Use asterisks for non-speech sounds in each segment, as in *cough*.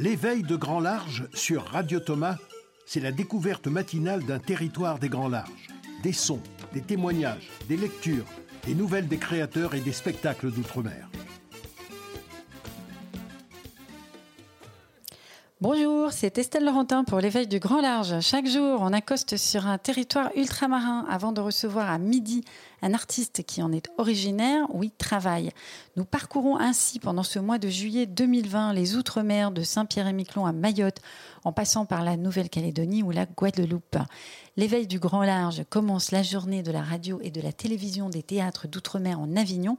L'éveil de grand large sur Radio Thomas, c'est la découverte matinale d'un territoire des grands larges. Des sons, des témoignages, des lectures, des nouvelles des créateurs et des spectacles d'outre-mer. Bonjour, c'est Estelle Laurentin pour l'éveil du grand large. Chaque jour, on accoste sur un territoire ultramarin avant de recevoir à midi un artiste qui en est originaire ou y travaille. Nous parcourons ainsi pendant ce mois de juillet 2020 les outre-mer de Saint-Pierre-et-Miquelon à Mayotte, en passant par la Nouvelle-Calédonie ou la Guadeloupe. L'éveil du grand large commence la journée de la radio et de la télévision des théâtres d'outre-mer en Avignon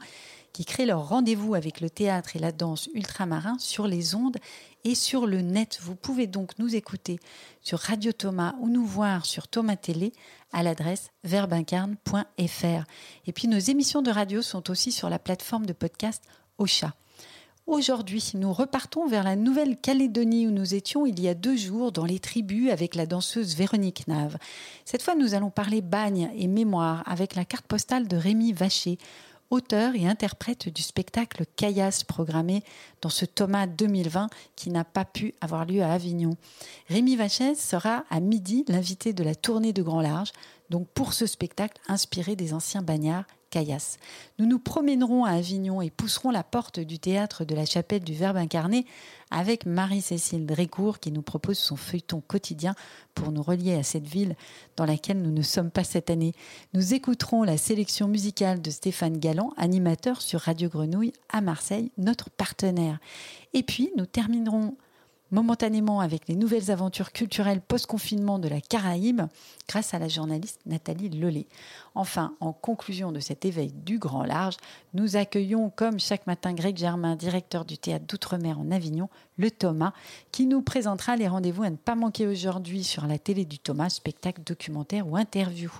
qui créent leur rendez-vous avec le théâtre et la danse ultramarin sur les ondes et sur le net. Vous pouvez donc nous écouter sur Radio Thomas ou nous voir sur Thomas Télé à l'adresse verbincarne.fr. Et puis nos émissions de radio sont aussi sur la plateforme de podcast Ocha. Aujourd'hui, nous repartons vers la Nouvelle-Calédonie où nous étions il y a deux jours dans les tribus avec la danseuse Véronique Nave. Cette fois, nous allons parler bagne et mémoire avec la carte postale de Rémi Vacher, auteur et interprète du spectacle Caillasse programmé dans ce Thomas 2020 qui n'a pas pu avoir lieu à Avignon. Rémi Vachez sera à midi l'invité de la tournée de Grand Large, donc pour ce spectacle inspiré des anciens bagnards Nous nous promènerons à Avignon et pousserons la porte du théâtre de la chapelle du Verbe incarné avec Marie-Cécile Drécourt qui nous propose son feuilleton quotidien pour nous relier à cette ville dans laquelle nous ne sommes pas cette année. Nous écouterons la sélection musicale de Stéphane Galland, animateur sur Radio Grenouille à Marseille, notre partenaire. Et puis nous terminerons momentanément avec les nouvelles aventures culturelles post-confinement de la Caraïbe grâce à la journaliste Nathalie Lelay. Enfin, en conclusion de cet éveil du grand large, nous accueillons comme chaque matin Greg Germain, directeur du théâtre d'Outre-mer en Avignon, le Thomas, qui nous présentera les rendez-vous à ne pas manquer aujourd'hui sur la télé du Thomas, spectacle, documentaire ou interview.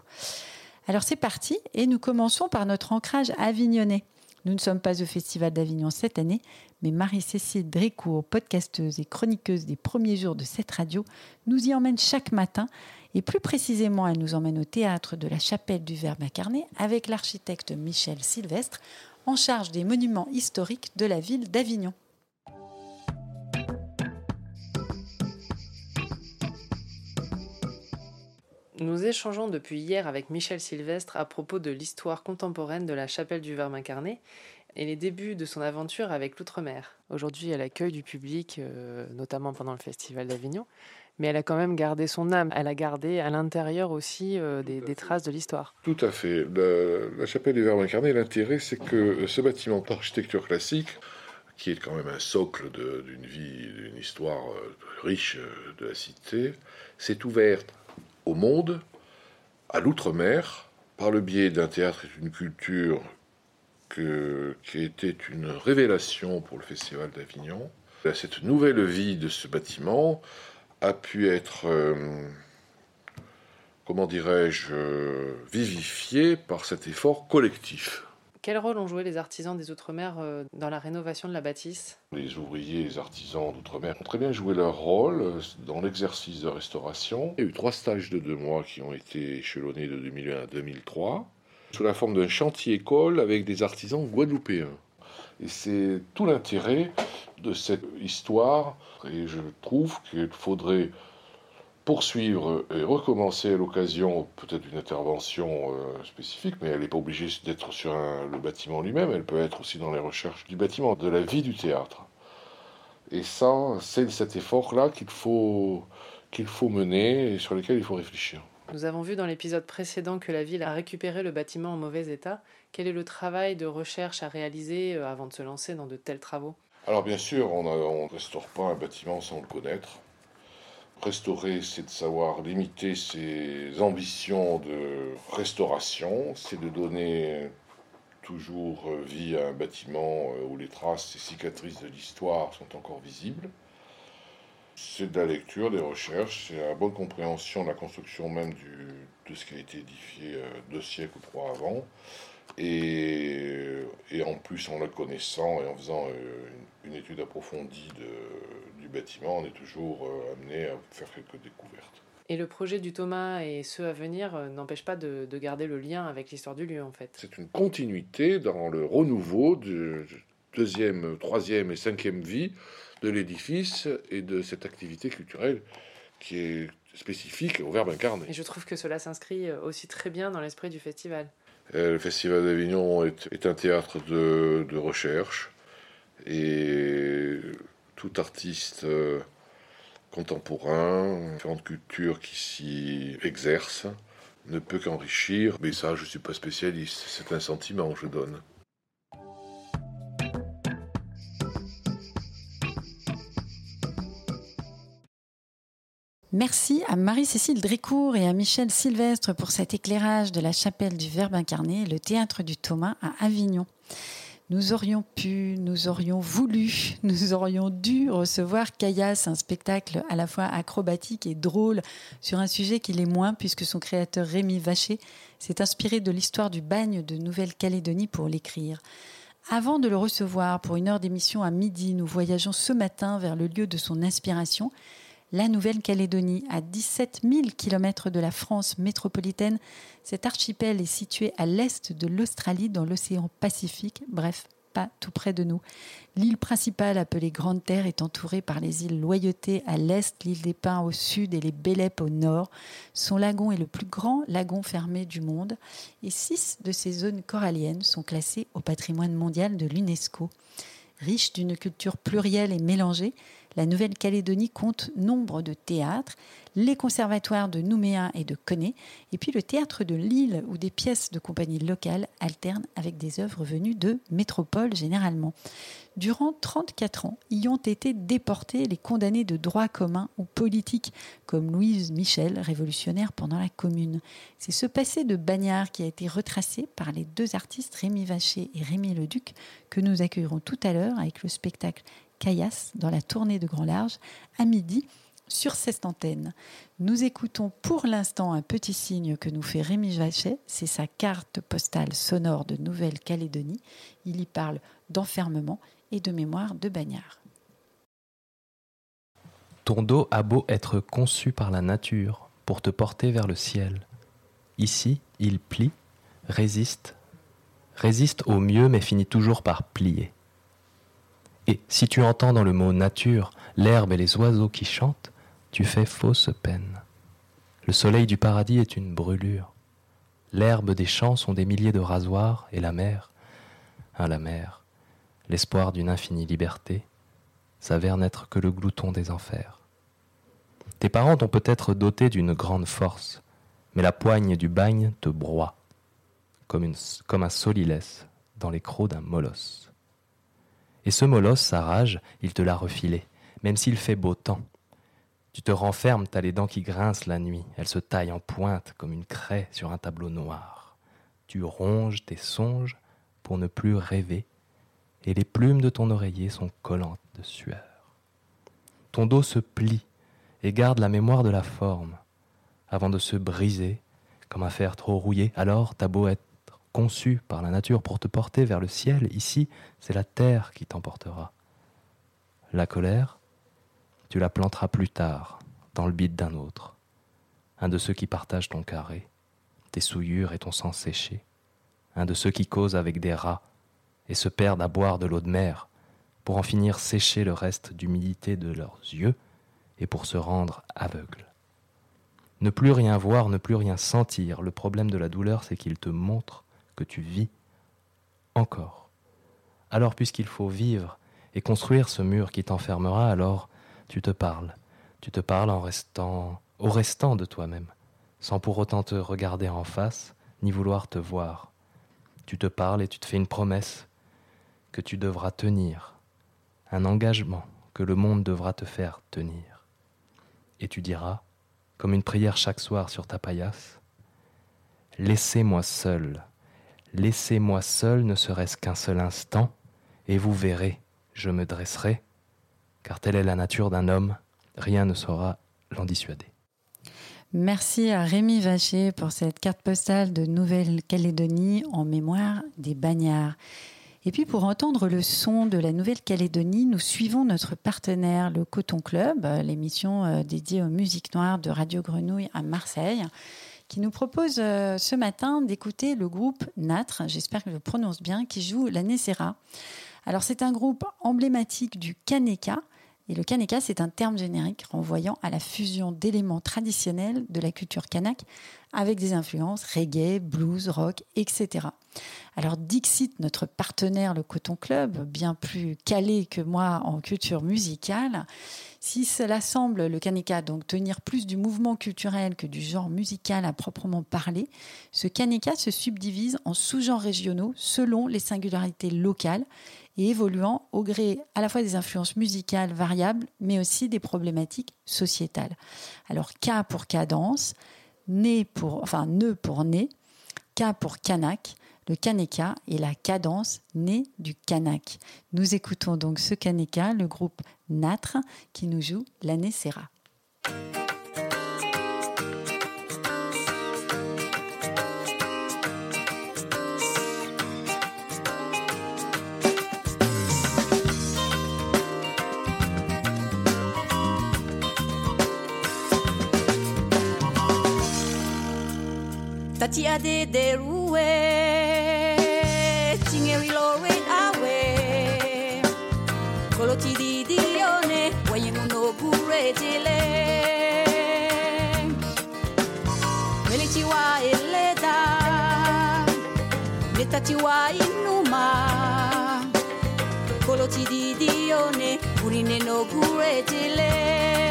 Alors c'est parti et nous commençons par notre ancrage avignonnais. Nous ne sommes pas au Festival d'Avignon cette année, mais Marie-Cécile Drécourt, podcasteuse et chroniqueuse des premiers jours de cette radio, nous y emmène chaque matin. Et plus précisément, elle nous emmène au théâtre de la Chapelle du Verbe incarné avec l'architecte Michel Sylvestre, en charge des monuments historiques de la ville d'Avignon. Nous échangeons depuis hier avec Michel Sylvestre à propos de l'histoire contemporaine de la chapelle du Verbe incarné et les débuts de son aventure avec l'outre-mer. Aujourd'hui, elle accueille du public, euh, notamment pendant le Festival d'Avignon, mais elle a quand même gardé son âme. Elle a gardé à l'intérieur aussi euh, des, traces de l'histoire. Tout à fait. La, chapelle du Verbe incarné, l'intérêt, c'est que ce bâtiment d'architecture classique, qui est quand même un socle d'une vie, d'une histoire euh, riche de la cité, s'est ouverte au monde, à l'outre-mer, par le biais d'un théâtre et d'une culture que, qui était une révélation pour le Festival d'Avignon. Cette nouvelle vie de ce bâtiment a pu être, euh, comment dirais-je, euh, vivifiée par cet effort collectif. Quel rôle ont joué les artisans des Outre-mer euh, dans la rénovation de la bâtisse? Les ouvriers et les artisans d'Outre-mer ont très bien joué leur rôle euh, dans l'exercice de restauration. Il y a eu trois stages de deux mois qui ont été échelonnés de 2001 à 2003, sous la forme d'un chantier-école avec des artisans guadeloupéens. Et c'est tout l'intérêt de cette histoire. Et je trouve qu'il faudrait poursuivre et recommencer à l'occasion peut-être d'une intervention euh, spécifique, mais elle n'est pas obligée d'être sur le bâtiment lui-même, elle peut être aussi dans les recherches du bâtiment, de la vie du théâtre. Et ça, c'est cet effort-là qu'il faut, qu'il faut mener et sur lequel il faut réfléchir. Nous avons vu dans l'épisode précédent que la ville a récupéré le bâtiment en mauvais état. Quel est le travail de recherche à réaliser euh, avant de se lancer dans de tels travaux? Alors bien sûr, on ne restaure pas un bâtiment sans le connaître. Restaurer, c'est de savoir limiter ses ambitions de restauration, c'est de donner toujours vie à un bâtiment euh, où les traces et cicatrices de l'histoire sont encore visibles. C'est de la lecture, des recherches, c'est la bonne compréhension de la construction même de ce qui a été édifié euh, deux siècles ou trois avant. Et, en plus, en la connaissant et en faisant euh, une, étude approfondie de, du bâtiment, on est toujours euh, amené à faire quelques découvertes. Et le projet du Thomas et ceux à venir euh, n'empêchent pas de, de, garder le lien avec l'histoire du lieu, en fait. C'est une continuité dans le renouveau de, deuxième, troisième et cinquième vie de l'édifice et de cette activité culturelle qui est spécifique au Verbe incarné. Et je trouve que cela s'inscrit aussi très bien dans l'esprit du festival. Euh, le Festival d'Avignon est, un théâtre de, de, recherche et tout artiste euh, contemporain, différentes cultures qui s'y exercent, ne peut qu'enrichir. Mais ça, je ne suis pas spécialiste, c'est un sentiment que je donne. Merci à Marie-Cécile Drécourt et à Michel Sylvestre pour cet éclairage de la chapelle du Verbe incarné, le théâtre du Thomas à Avignon. Nous aurions pu, nous aurions voulu, *laughs* nous aurions dû recevoir Caillasse, un spectacle à la fois acrobatique et drôle sur un sujet qui l'est moins puisque son créateur Rémi Vacher s'est inspiré de l'histoire du bagne de Nouvelle-Calédonie pour l'écrire. Avant de le recevoir pour une heure d'émission à midi, nous voyageons ce matin vers le lieu de son inspiration la Nouvelle-Calédonie, à 17 000 km de la France métropolitaine. Cet archipel est situé à l'est de l'Australie, dans l'océan Pacifique, bref, pas tout près de nous. L'île principale, appelée Grande Terre, est entourée par les îles Loyauté à l'est, l'île des Pins au sud et les Bélep au nord. Son lagon est le plus grand lagon fermé du monde et six de ces zones coralliennes sont classées au patrimoine mondial de l'UNESCO. Riche d'une culture plurielle et mélangée, la Nouvelle-Calédonie compte nombre de théâtres, les conservatoires de Nouméa et de Coné, et puis le théâtre de Lille, où des pièces de compagnies locales alternent avec des œuvres venues de métropole généralement. Durant 34 ans, y ont été déportés les condamnés de droit commun ou politique, comme Louise Michel, révolutionnaire pendant la Commune. C'est ce passé de bagnard qui a été retracé par les deux artistes Rémi Vacher et Rémi Leduc, que nous accueillerons tout à l'heure avec le spectacle Caillasse dans la tournée de Grand Large à midi sur cette antenne. Nous écoutons pour l'instant un petit signe que nous fait Rémi Vachet, c'est sa carte postale sonore de Nouvelle-Calédonie. Il y parle d'enfermement et de mémoire de bagnard. Ton dos a beau être conçu par la nature pour te porter vers le ciel. Ici, il plie, résiste, résiste au mieux mais finit toujours par plier. Et si tu entends dans le mot nature l'herbe et les oiseaux qui chantent, tu fais fausse peine. Le soleil du paradis est une brûlure. L'herbe des champs sont des milliers de rasoirs, et la mer, hein, la mer, l'espoir d'une infinie liberté, s'avère n'être que le glouton des enfers. Tes parents t'ont peut-être doté d'une grande force, mais la poigne du bagne te broie, comme, comme un solilès dans les crocs d'un molosse. Et ce molosse, sa rage, il te l'a refilé, même s'il fait beau temps. Tu te renfermes, t'as les dents qui grincent la nuit, elles se taillent en pointe comme une craie sur un tableau noir. Tu ronges tes songes pour ne plus rêver, et les plumes de ton oreiller sont collantes de sueur. Ton dos se plie et garde la mémoire de la forme, avant de se briser comme un fer trop rouillé. Alors ta beau être conçu par la nature pour te porter vers le ciel, ici, c'est la terre qui t'emportera. La colère, tu la planteras plus tard, dans le bide d'un autre, un de ceux qui partagent ton carré, tes souillures et ton sang séché, un de ceux qui causent avec des rats et se perdent à boire de l'eau de mer pour en finir sécher le reste d'humidité de leurs yeux et pour se rendre aveugles. Ne plus rien voir, ne plus rien sentir, le problème de la douleur, c'est qu'il te montre tu vis encore. Alors puisqu'il faut vivre et construire ce mur qui t'enfermera, alors tu te parles. Tu te parles en restant au restant de toi-même, sans pour autant te regarder en face, ni vouloir te voir. Tu te parles et tu te fais une promesse que tu devras tenir, un engagement que le monde devra te faire tenir. Et tu diras, comme une prière chaque soir sur ta paillasse, Laissez-moi seul Laissez-moi seul ne serait-ce qu'un seul instant, et vous verrez, je me dresserai, car telle est la nature d'un homme, rien ne saura l'en dissuader. Merci à Rémi Vacher pour cette carte postale de Nouvelle-Calédonie en mémoire des bagnards. Et puis pour entendre le son de la Nouvelle-Calédonie, nous suivons notre partenaire, le Coton Club, l'émission euh, dédiée aux musiques noires de Radio Grenouille à Marseille qui nous propose euh, ce matin d'écouter le groupe Natre, j'espère que je le prononce bien, qui joue la Nessera. Alors c'est un groupe emblématique du Kaneka. Et le Kaneka, c'est un terme générique renvoyant à la fusion d'éléments traditionnels de la culture kanak avec des influences reggae, blues, rock, etc. Alors Dixit, notre partenaire, le Coton Club, bien plus calé que moi en culture musicale, si cela semble le Kaneka donc tenir plus du mouvement culturel que du genre musical à proprement parler, ce Kaneka se subdivise en sous-genres régionaux selon les singularités locales et évoluant au gré à la fois des influences musicales variables, mais aussi des problématiques sociétales. Alors K pour cadence, né pour, enfin ne pour K pour kanak, le kaneka et la cadence née du kanak. Nous écoutons donc ce kaneka, le groupe Natre, qui nous joue l'année Serra. tia de de rue tingeri lore awe kolo ti di di one waye muno gure jile mele ti wa eleda meta ti wa inuma kolo ti di di one urine no gure jile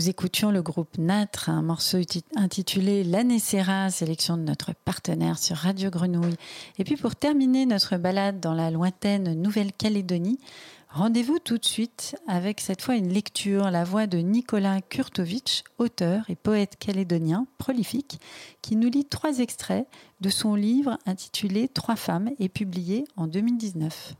Nous écoutions le groupe Natre, un morceau intitulé L'année Serra, sélection de notre partenaire sur Radio Grenouille. Et puis pour terminer notre balade dans la lointaine Nouvelle-Calédonie, Rendez-vous tout de suite avec cette fois une lecture, la voix de Nicolas Kurtovitch, auteur et poète calédonien prolifique, qui nous lit trois extraits de son livre intitulé Trois femmes et publié en 2019.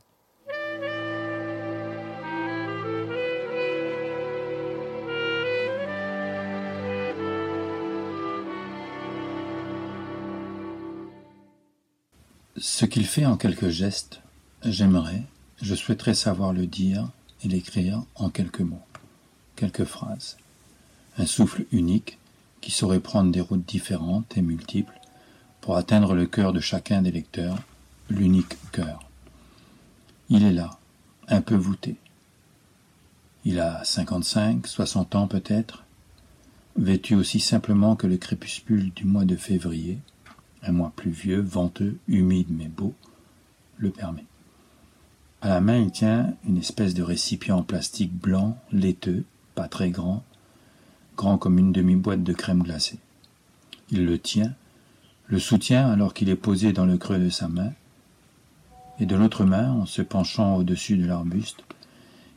Ce qu'il fait en quelques gestes, j'aimerais, je souhaiterais savoir le dire et l'écrire en quelques mots, quelques phrases. Un souffle unique qui saurait prendre des routes différentes et multiples pour atteindre le cœur de chacun des lecteurs, l'unique cœur. Il est là, un peu voûté. Il a cinquante-cinq, soixante ans peut-être, vêtu aussi simplement que le crépuscule du mois de février, un mois pluvieux, venteux, humide mais beau, le permet. À la main, il tient une espèce de récipient en plastique blanc, laiteux, pas très grand, grand comme une demi-boîte de crème glacée. Il le tient, le soutient alors qu'il est posé dans le creux de sa main, et de l'autre main, en se penchant au-dessus de l'arbuste,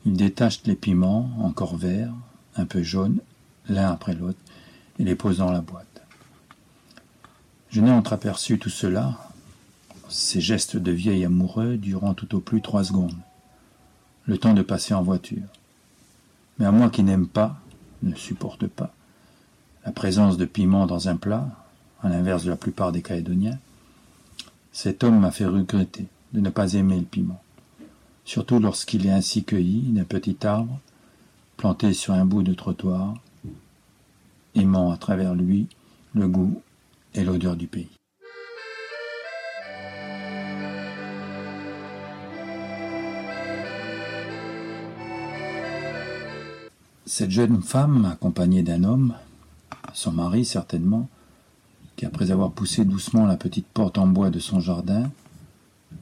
il détache les piments, encore verts, un peu jaunes, l'un après l'autre, et les pose dans la boîte. Je n'ai entreaperçu tout cela ces gestes de vieil amoureux durant tout au plus trois secondes, le temps de passer en voiture. Mais à moi qui n'aime pas, ne supporte pas, la présence de piment dans un plat, à l'inverse de la plupart des Calédoniens, cet homme m'a fait regretter de ne pas aimer le piment, surtout lorsqu'il est ainsi cueilli d'un petit arbre, planté sur un bout de trottoir, aimant à travers lui le goût et l'odeur du pays. Cette jeune femme, accompagnée d'un homme, son mari certainement, qui après avoir poussé doucement la petite porte en bois de son jardin,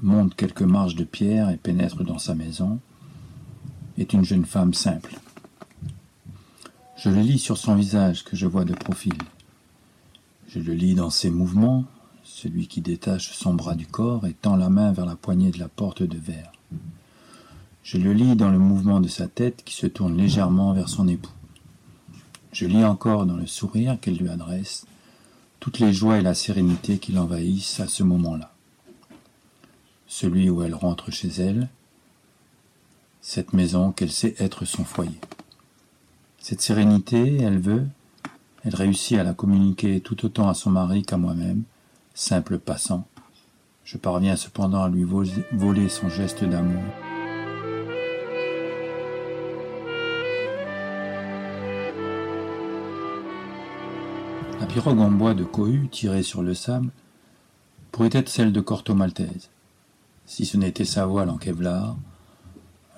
monte quelques marches de pierre et pénètre dans sa maison, est une jeune femme simple. Je le lis sur son visage que je vois de profil. Je le lis dans ses mouvements, celui qui détache son bras du corps et tend la main vers la poignée de la porte de verre. Je le lis dans le mouvement de sa tête qui se tourne légèrement vers son époux. Je lis encore dans le sourire qu'elle lui adresse toutes les joies et la sérénité qui l'envahissent à ce moment-là. Celui où elle rentre chez elle, cette maison qu'elle sait être son foyer. Cette sérénité, elle veut, elle réussit à la communiquer tout autant à son mari qu'à moi-même, simple passant. Je parviens cependant à lui voler son geste d'amour. La pirogue en bois de cohue tirée sur le sable pourrait être celle de Corto Maltese, si ce n'était sa voile en Kevlar,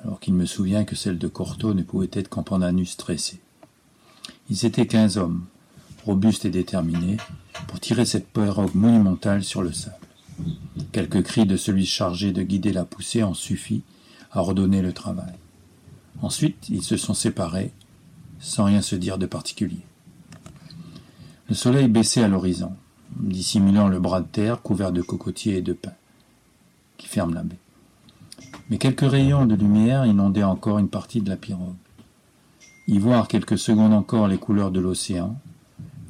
alors qu'il me souvient que celle de Corto ne pouvait être qu'en pandanus tressé. Ils étaient quinze hommes, robustes et déterminés, pour tirer cette pirogue monumentale sur le sable. Quelques cris de celui chargé de guider la poussée ont suffi à ordonner le travail. Ensuite, ils se sont séparés, sans rien se dire de particulier. Le soleil baissait à l'horizon, dissimulant le bras de terre couvert de cocotiers et de pins, qui ferme la baie. Mais quelques rayons de lumière inondaient encore une partie de la pirogue. Y voir quelques secondes encore les couleurs de l'océan,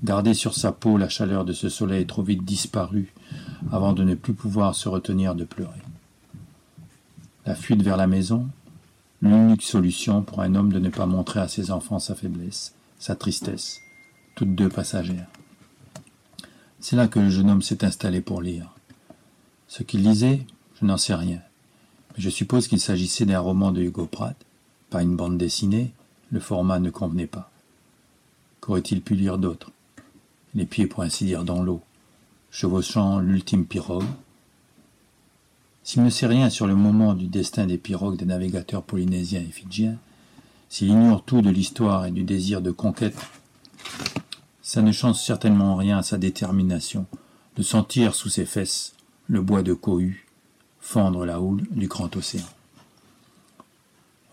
garder sur sa peau la chaleur de ce soleil trop vite disparu avant de ne plus pouvoir se retenir de pleurer. La fuite vers la maison, l'unique solution pour un homme de ne pas montrer à ses enfants sa faiblesse, sa tristesse, toutes deux passagères. C'est là que le jeune homme s'est installé pour lire. Ce qu'il lisait, je n'en sais rien, mais je suppose qu'il s'agissait d'un roman de Hugo Pratt, pas une bande dessinée, le format ne convenait pas. Qu'aurait-il pu lire d'autre? Les pieds pour ainsi dire dans l'eau, chevauchant l'ultime pirogue. S'il ne sait rien sur le moment du destin des pirogues des navigateurs polynésiens et fidjiens, s'il ignore tout de l'histoire et du désir de conquête ça ne change certainement rien à sa détermination de sentir sous ses fesses le bois de cohue fendre la houle du grand océan.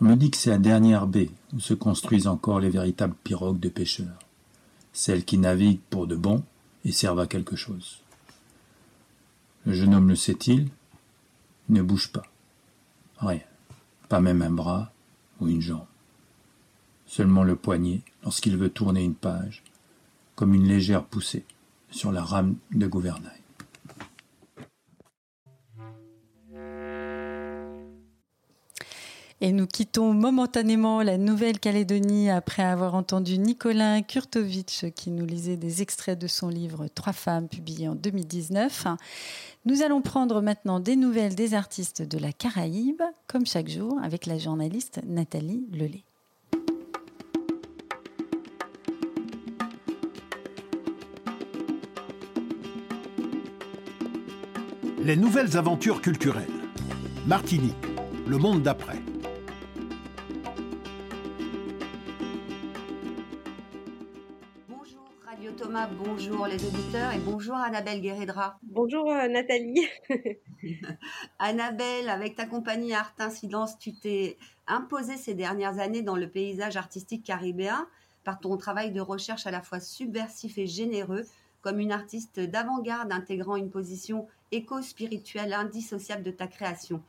On me dit que c'est à dernière baie où se construisent encore les véritables pirogues de pêcheurs, celles qui naviguent pour de bon et servent à quelque chose. Le jeune homme le sait-il? Il ne bouge pas. Rien. Pas même un bras ou une jambe. Seulement le poignet lorsqu'il veut tourner une page, comme une légère poussée sur la rame de gouvernail. Et nous quittons momentanément la Nouvelle-Calédonie après avoir entendu Nicolas Kurtovitch qui nous lisait des extraits de son livre Trois femmes publié en 2019. Nous allons prendre maintenant des nouvelles des artistes de la Caraïbe, comme chaque jour, avec la journaliste Nathalie Lelay. Les nouvelles aventures culturelles. Martinique, le monde d'après. Bonjour les auditeurs et bonjour Annabelle Guérédra. Bonjour euh, Nathalie. *laughs* Annabelle, avec ta compagnie Art Incidence, tu t'es imposée ces dernières années dans le paysage artistique caribéen par ton travail de recherche à la fois subversif et généreux, comme une artiste d'avant-garde intégrant une position éco-spirituelle indissociable de ta création.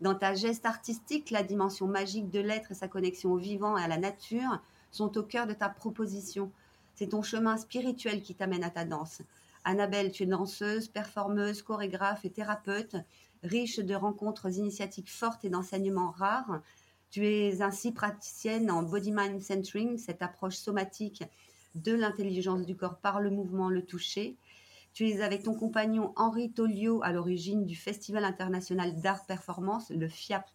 Dans ta geste artistique, la dimension magique de l'être et sa connexion au vivant et à la nature sont au cœur de ta proposition. C'est ton chemin spirituel qui t'amène à ta danse. Annabelle, tu es danseuse, performeuse, chorégraphe et thérapeute, riche de rencontres initiatiques fortes et d'enseignements rares. Tu es ainsi praticienne en body mind centering, cette approche somatique de l'intelligence du corps par le mouvement, le toucher. Tu es avec ton compagnon Henri Tolio à l'origine du Festival international d'art performance, le FIAP.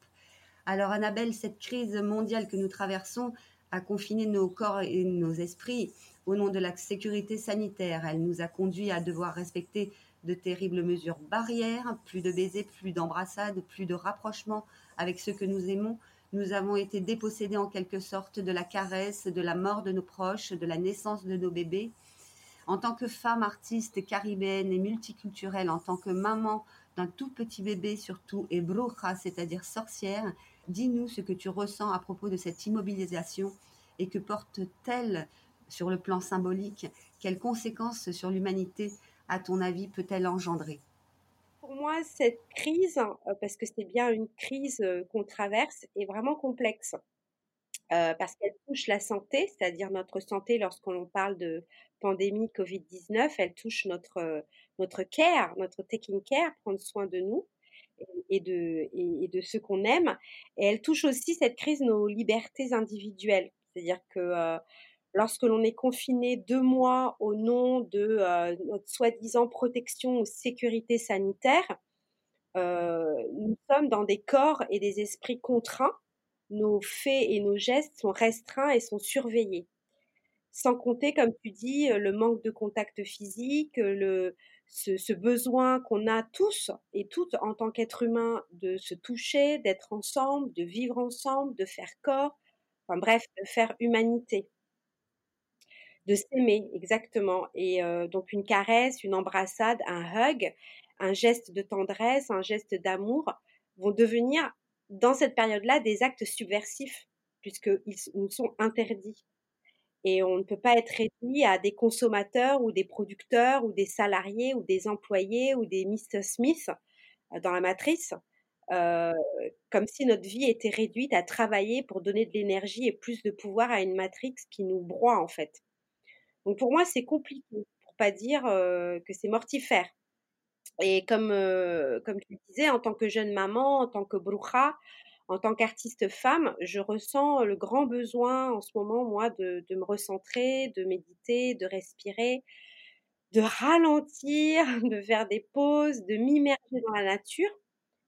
Alors Annabelle, cette crise mondiale que nous traversons a confiné nos corps et nos esprits au nom de la sécurité sanitaire. Elle nous a conduits à devoir respecter de terribles mesures barrières, plus de baisers, plus d'embrassades, plus de rapprochements avec ceux que nous aimons. Nous avons été dépossédés en quelque sorte de la caresse, de la mort de nos proches, de la naissance de nos bébés. En tant que femme artiste caribéenne et multiculturelle, en tant que maman d'un tout petit bébé surtout et bruja, c'est-à-dire sorcière, dis-nous ce que tu ressens à propos de cette immobilisation et que porte-t-elle sur le plan symbolique? Quelles conséquences sur l'humanité, à ton avis, peut-elle engendrer? Pour moi, cette crise, euh, parce que c'est bien une crise euh, qu'on traverse, est vraiment complexe. Euh, parce qu'elle touche la santé, c'est-à-dire notre santé lorsqu'on parle de pandémie Covid-19, elle touche notre, notre care, notre taking care, prendre soin de nous et de, et, ceux qu'on aime. Et elle touche aussi cette crise nos libertés individuelles. C'est-à-dire que lorsque l'on est confiné deux mois au nom de notre soi-disant protection ou sécurité sanitaire, nous sommes dans des corps et des esprits contraints. Nos faits et nos gestes sont restreints et sont surveillés. Sans compter, comme tu dis, le manque de contact physique, le, ce, besoin qu'on a tous et toutes en tant qu'êtres humains de se toucher, d'être ensemble, de vivre ensemble, de faire corps, enfin bref, de faire humanité de s'aimer exactement. Et donc une caresse, une embrassade, un hug, un geste de tendresse, un geste d'amour vont devenir dans cette période-là des actes subversifs puisqu'ils nous sont interdits. Et on ne peut pas être réduit à des consommateurs ou des producteurs ou des salariés ou des employés ou des Mr. Smith dans la matrice, euh, comme si notre vie était réduite à travailler pour donner de l'énergie et plus de pouvoir à une matrix qui nous broie en fait. Donc pour moi, c'est compliqué, pour pas dire que c'est mortifère. Et comme, comme tu disais, en tant que jeune maman, en tant que bruja, en tant qu'artiste femme, je ressens le grand besoin en ce moment, moi, de, me recentrer, de méditer, de respirer, de ralentir, *laughs* de faire des pauses, de m'immerger dans la nature,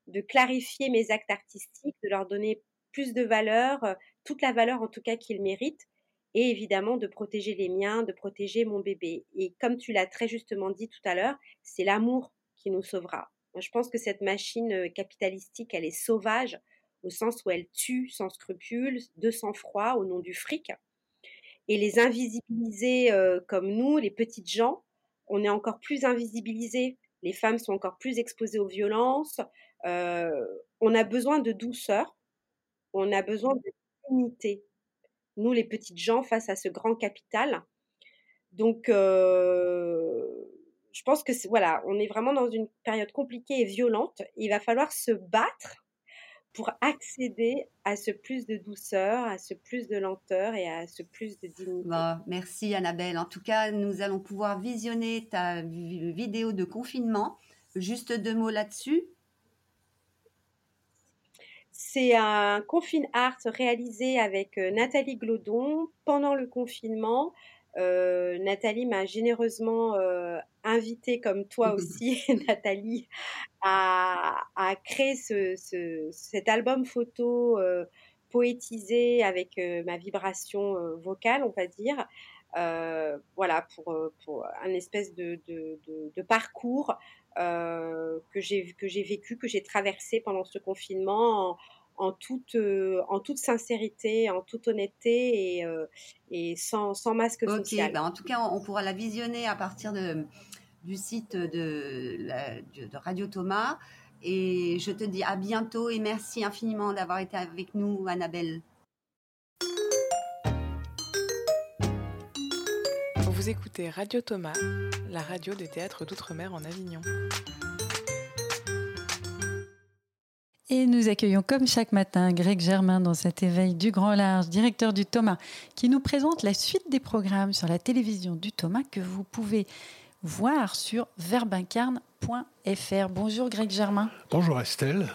de clarifier mes actes artistiques, de leur donner plus de valeur, toute la valeur en tout cas qu'ils méritent, et évidemment de protéger les miens, de protéger mon bébé. Et comme tu l'as très justement dit tout à l'heure, c'est l'amour qui nous sauvera. je pense que cette machine capitalistique, elle est sauvage au sens où elle tue sans scrupule, de sang-froid, au nom du fric. Et les invisibiliser comme nous, les petites gens, on est encore plus invisibilisés. Les femmes sont encore plus exposées aux violences. on a besoin de douceur, On a besoin de dignité. Nous, les petites gens, face à ce grand capital. Donc, euh, je pense que voilà, on est vraiment dans une période compliquée et violente. Il va falloir se battre pour accéder à ce plus de douceur, à ce plus de lenteur et à ce plus de dignité. merci Annabelle. En tout cas, nous allons pouvoir visionner ta vidéo de confinement. Juste deux mots là-dessus. C'est un confine art réalisé avec euh, Nathalie Glodon pendant le confinement. Euh, Nathalie m'a généreusement euh, invité, comme toi *laughs* aussi, *laughs* Nathalie, à, à créer ce, ce, cet album photo euh, poétisé avec euh, ma vibration euh, vocale, on va dire. voilà, pour, pour un espèce de, de, de, de parcours que j'ai vécu, que j'ai traversé pendant ce confinement en, en toute, euh, en toute sincérité, en toute honnêteté et, euh, et sans, sans, masque social. Ben en tout cas, on, pourra la visionner à partir de, du site de, de, Radio Thomas. Et je te dis à bientôt et merci infiniment d'avoir été avec nous, Annabelle. Vous écoutez Radio Thomas, la radio des théâtres d'outre-mer en Avignon. Et nous accueillons comme chaque matin Greg Germain dans cet éveil du grand large, directeur du Thomas, qui nous présente la suite des programmes sur la télévision du Thomas que vous pouvez voir sur verbincarne.fr. Bonjour Greg Germain. Bonjour Estelle.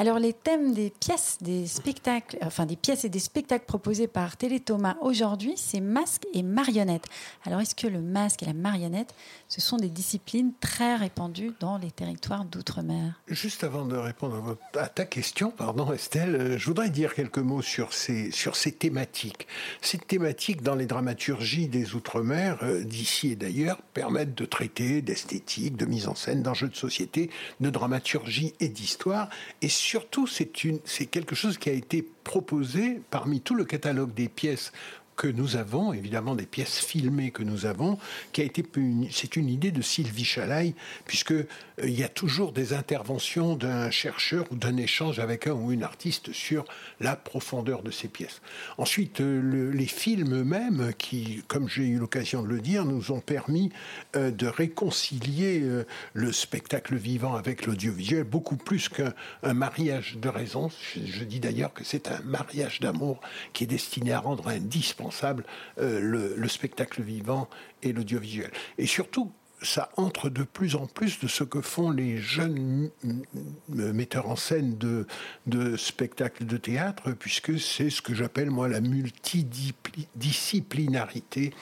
Alors les thèmes des pièces, des spectacles, enfin des pièces et des spectacles proposés par Télé Thomas aujourd'hui, c'est masque et marionnette. Alors est-ce que le masque et la marionnette, ce sont des disciplines très répandues dans les territoires d'outre-mer? Juste avant de répondre à, ta question, pardon Estelle, euh, je voudrais dire quelques mots sur ces, sur ces thématiques. Ces thématiques dans les dramaturgies des outre-mer, euh, d'ici et d'ailleurs, permettent de traiter d'esthétique, de mise en scène, d'enjeux de société, de dramaturgie et d'histoire, et surtout, c'est quelque chose qui a été proposé parmi tout le catalogue des pièces que nous avons, évidemment des pièces filmées que nous avons, qui a été c'est une idée de Sylvie Chalaille, puisque euh, il y a toujours des interventions d'un chercheur ou d'un échange avec un ou une artiste sur la profondeur de ces pièces. Ensuite, euh, les films eux-mêmes, qui, comme j'ai eu l'occasion de le dire, nous ont permis euh, de réconcilier le spectacle vivant avec l'audiovisuel, beaucoup plus qu'un mariage de raison. Je, je dis d'ailleurs que c'est un mariage d'amour qui est destiné à rendre indispensable euh, le, spectacle vivant et l'audiovisuel. Et surtout, ça entre de plus en plus de ce que font les jeunes metteurs en scène de, de spectacles de théâtre, puisque c'est ce que j'appelle moi la multidisciplinarité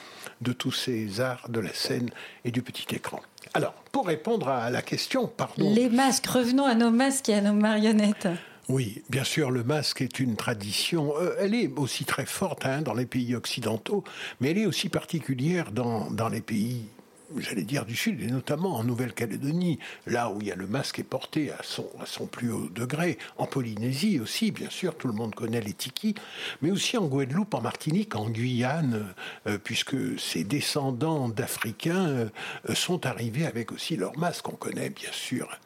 de tous ces arts de la scène et du petit écran. Alors, pour répondre à la question, pardon. Les masques, revenons à nos masques et à nos marionnettes. Oui, bien sûr, le masque est une tradition. Euh, elle est aussi très forte hein, dans les pays occidentaux, mais elle est aussi particulière dans, dans les pays j'allais dire du Sud, et notamment en Nouvelle-Calédonie, là où il y a le masque est porté à son, à son plus haut degré, en Polynésie aussi, bien sûr, tout le monde connaît les tikis, mais aussi en Guadeloupe, en Martinique, en Guyane, euh, puisque ces descendants d'Africains euh, sont arrivés avec aussi leur masque, on connaît bien sûr.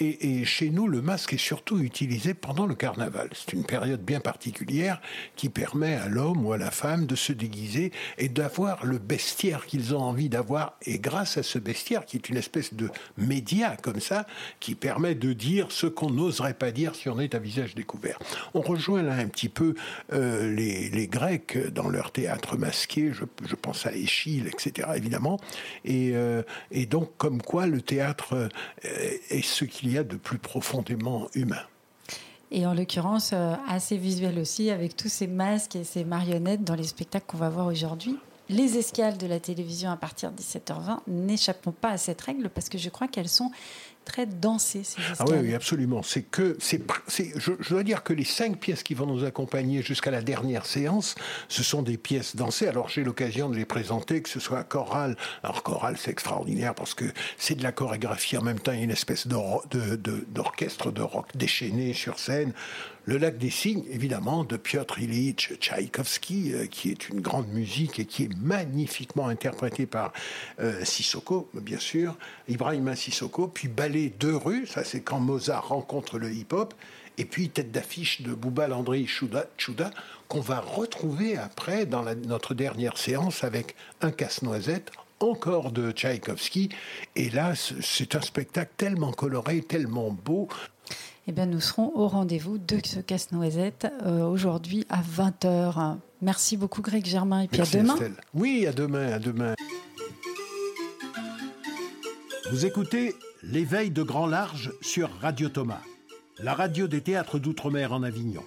Et, chez nous, le masque est surtout utilisé pendant le carnaval. C'est une période bien particulière qui permet à l'homme ou à la femme de se déguiser et d'avoir le bestiaire qu'ils ont envie d'avoir et grâce à ce bestiaire, qui est une espèce de média comme ça, qui permet de dire ce qu'on n'oserait pas dire si on est à visage découvert. On rejoint là un petit peu euh, les, Grecs dans leur théâtre masqué, je, pense à Échille, etc., évidemment, et, euh, et, donc comme quoi le théâtre euh, est ce qu'il y a de plus profondément humain. Et en l'occurrence, assez visuel aussi, avec tous ces masques et ces marionnettes dans les spectacles qu'on va voir aujourd'hui les escales de la télévision à partir de 17h20 n'échappent pas à cette règle parce que je crois qu'elles sont très dansées. Ces ah oui, absolument. C'est que, c'est, je, je, dois dire que les cinq pièces qui vont nous accompagner jusqu'à la dernière séance, ce sont des pièces dansées. Alors j'ai l'occasion de les présenter, que ce soit chorale. Alors chorale, c'est extraordinaire parce que c'est de la chorégraphie en même temps, il y a une espèce d'orchestre de rock déchaîné sur scène. Le lac des Cygnes, évidemment, de Piotr Ilyich Tchaïkovski, euh, qui est une grande musique et qui est magnifiquement interprétée par euh, Sissoko, bien sûr, Ibrahima Sissoko, puis Ballet de rue, ça c'est quand Mozart rencontre le hip-hop, et puis tête d'affiche de Bouba Landry Chouda, qu'on va retrouver après dans notre dernière séance avec un casse-noisette encore de Tchaïkovski. Et là, c'est un spectacle tellement coloré, tellement beau. Eh bien, nous serons au rendez-vous de ce casse-noisette euh, aujourd'hui à 20h. Merci beaucoup Greg Germain et puis à demain. Oui, à demain, à demain. Vous écoutez L'éveil de grand large sur Radio Thomas, la radio des théâtres d'outre-mer en Avignon.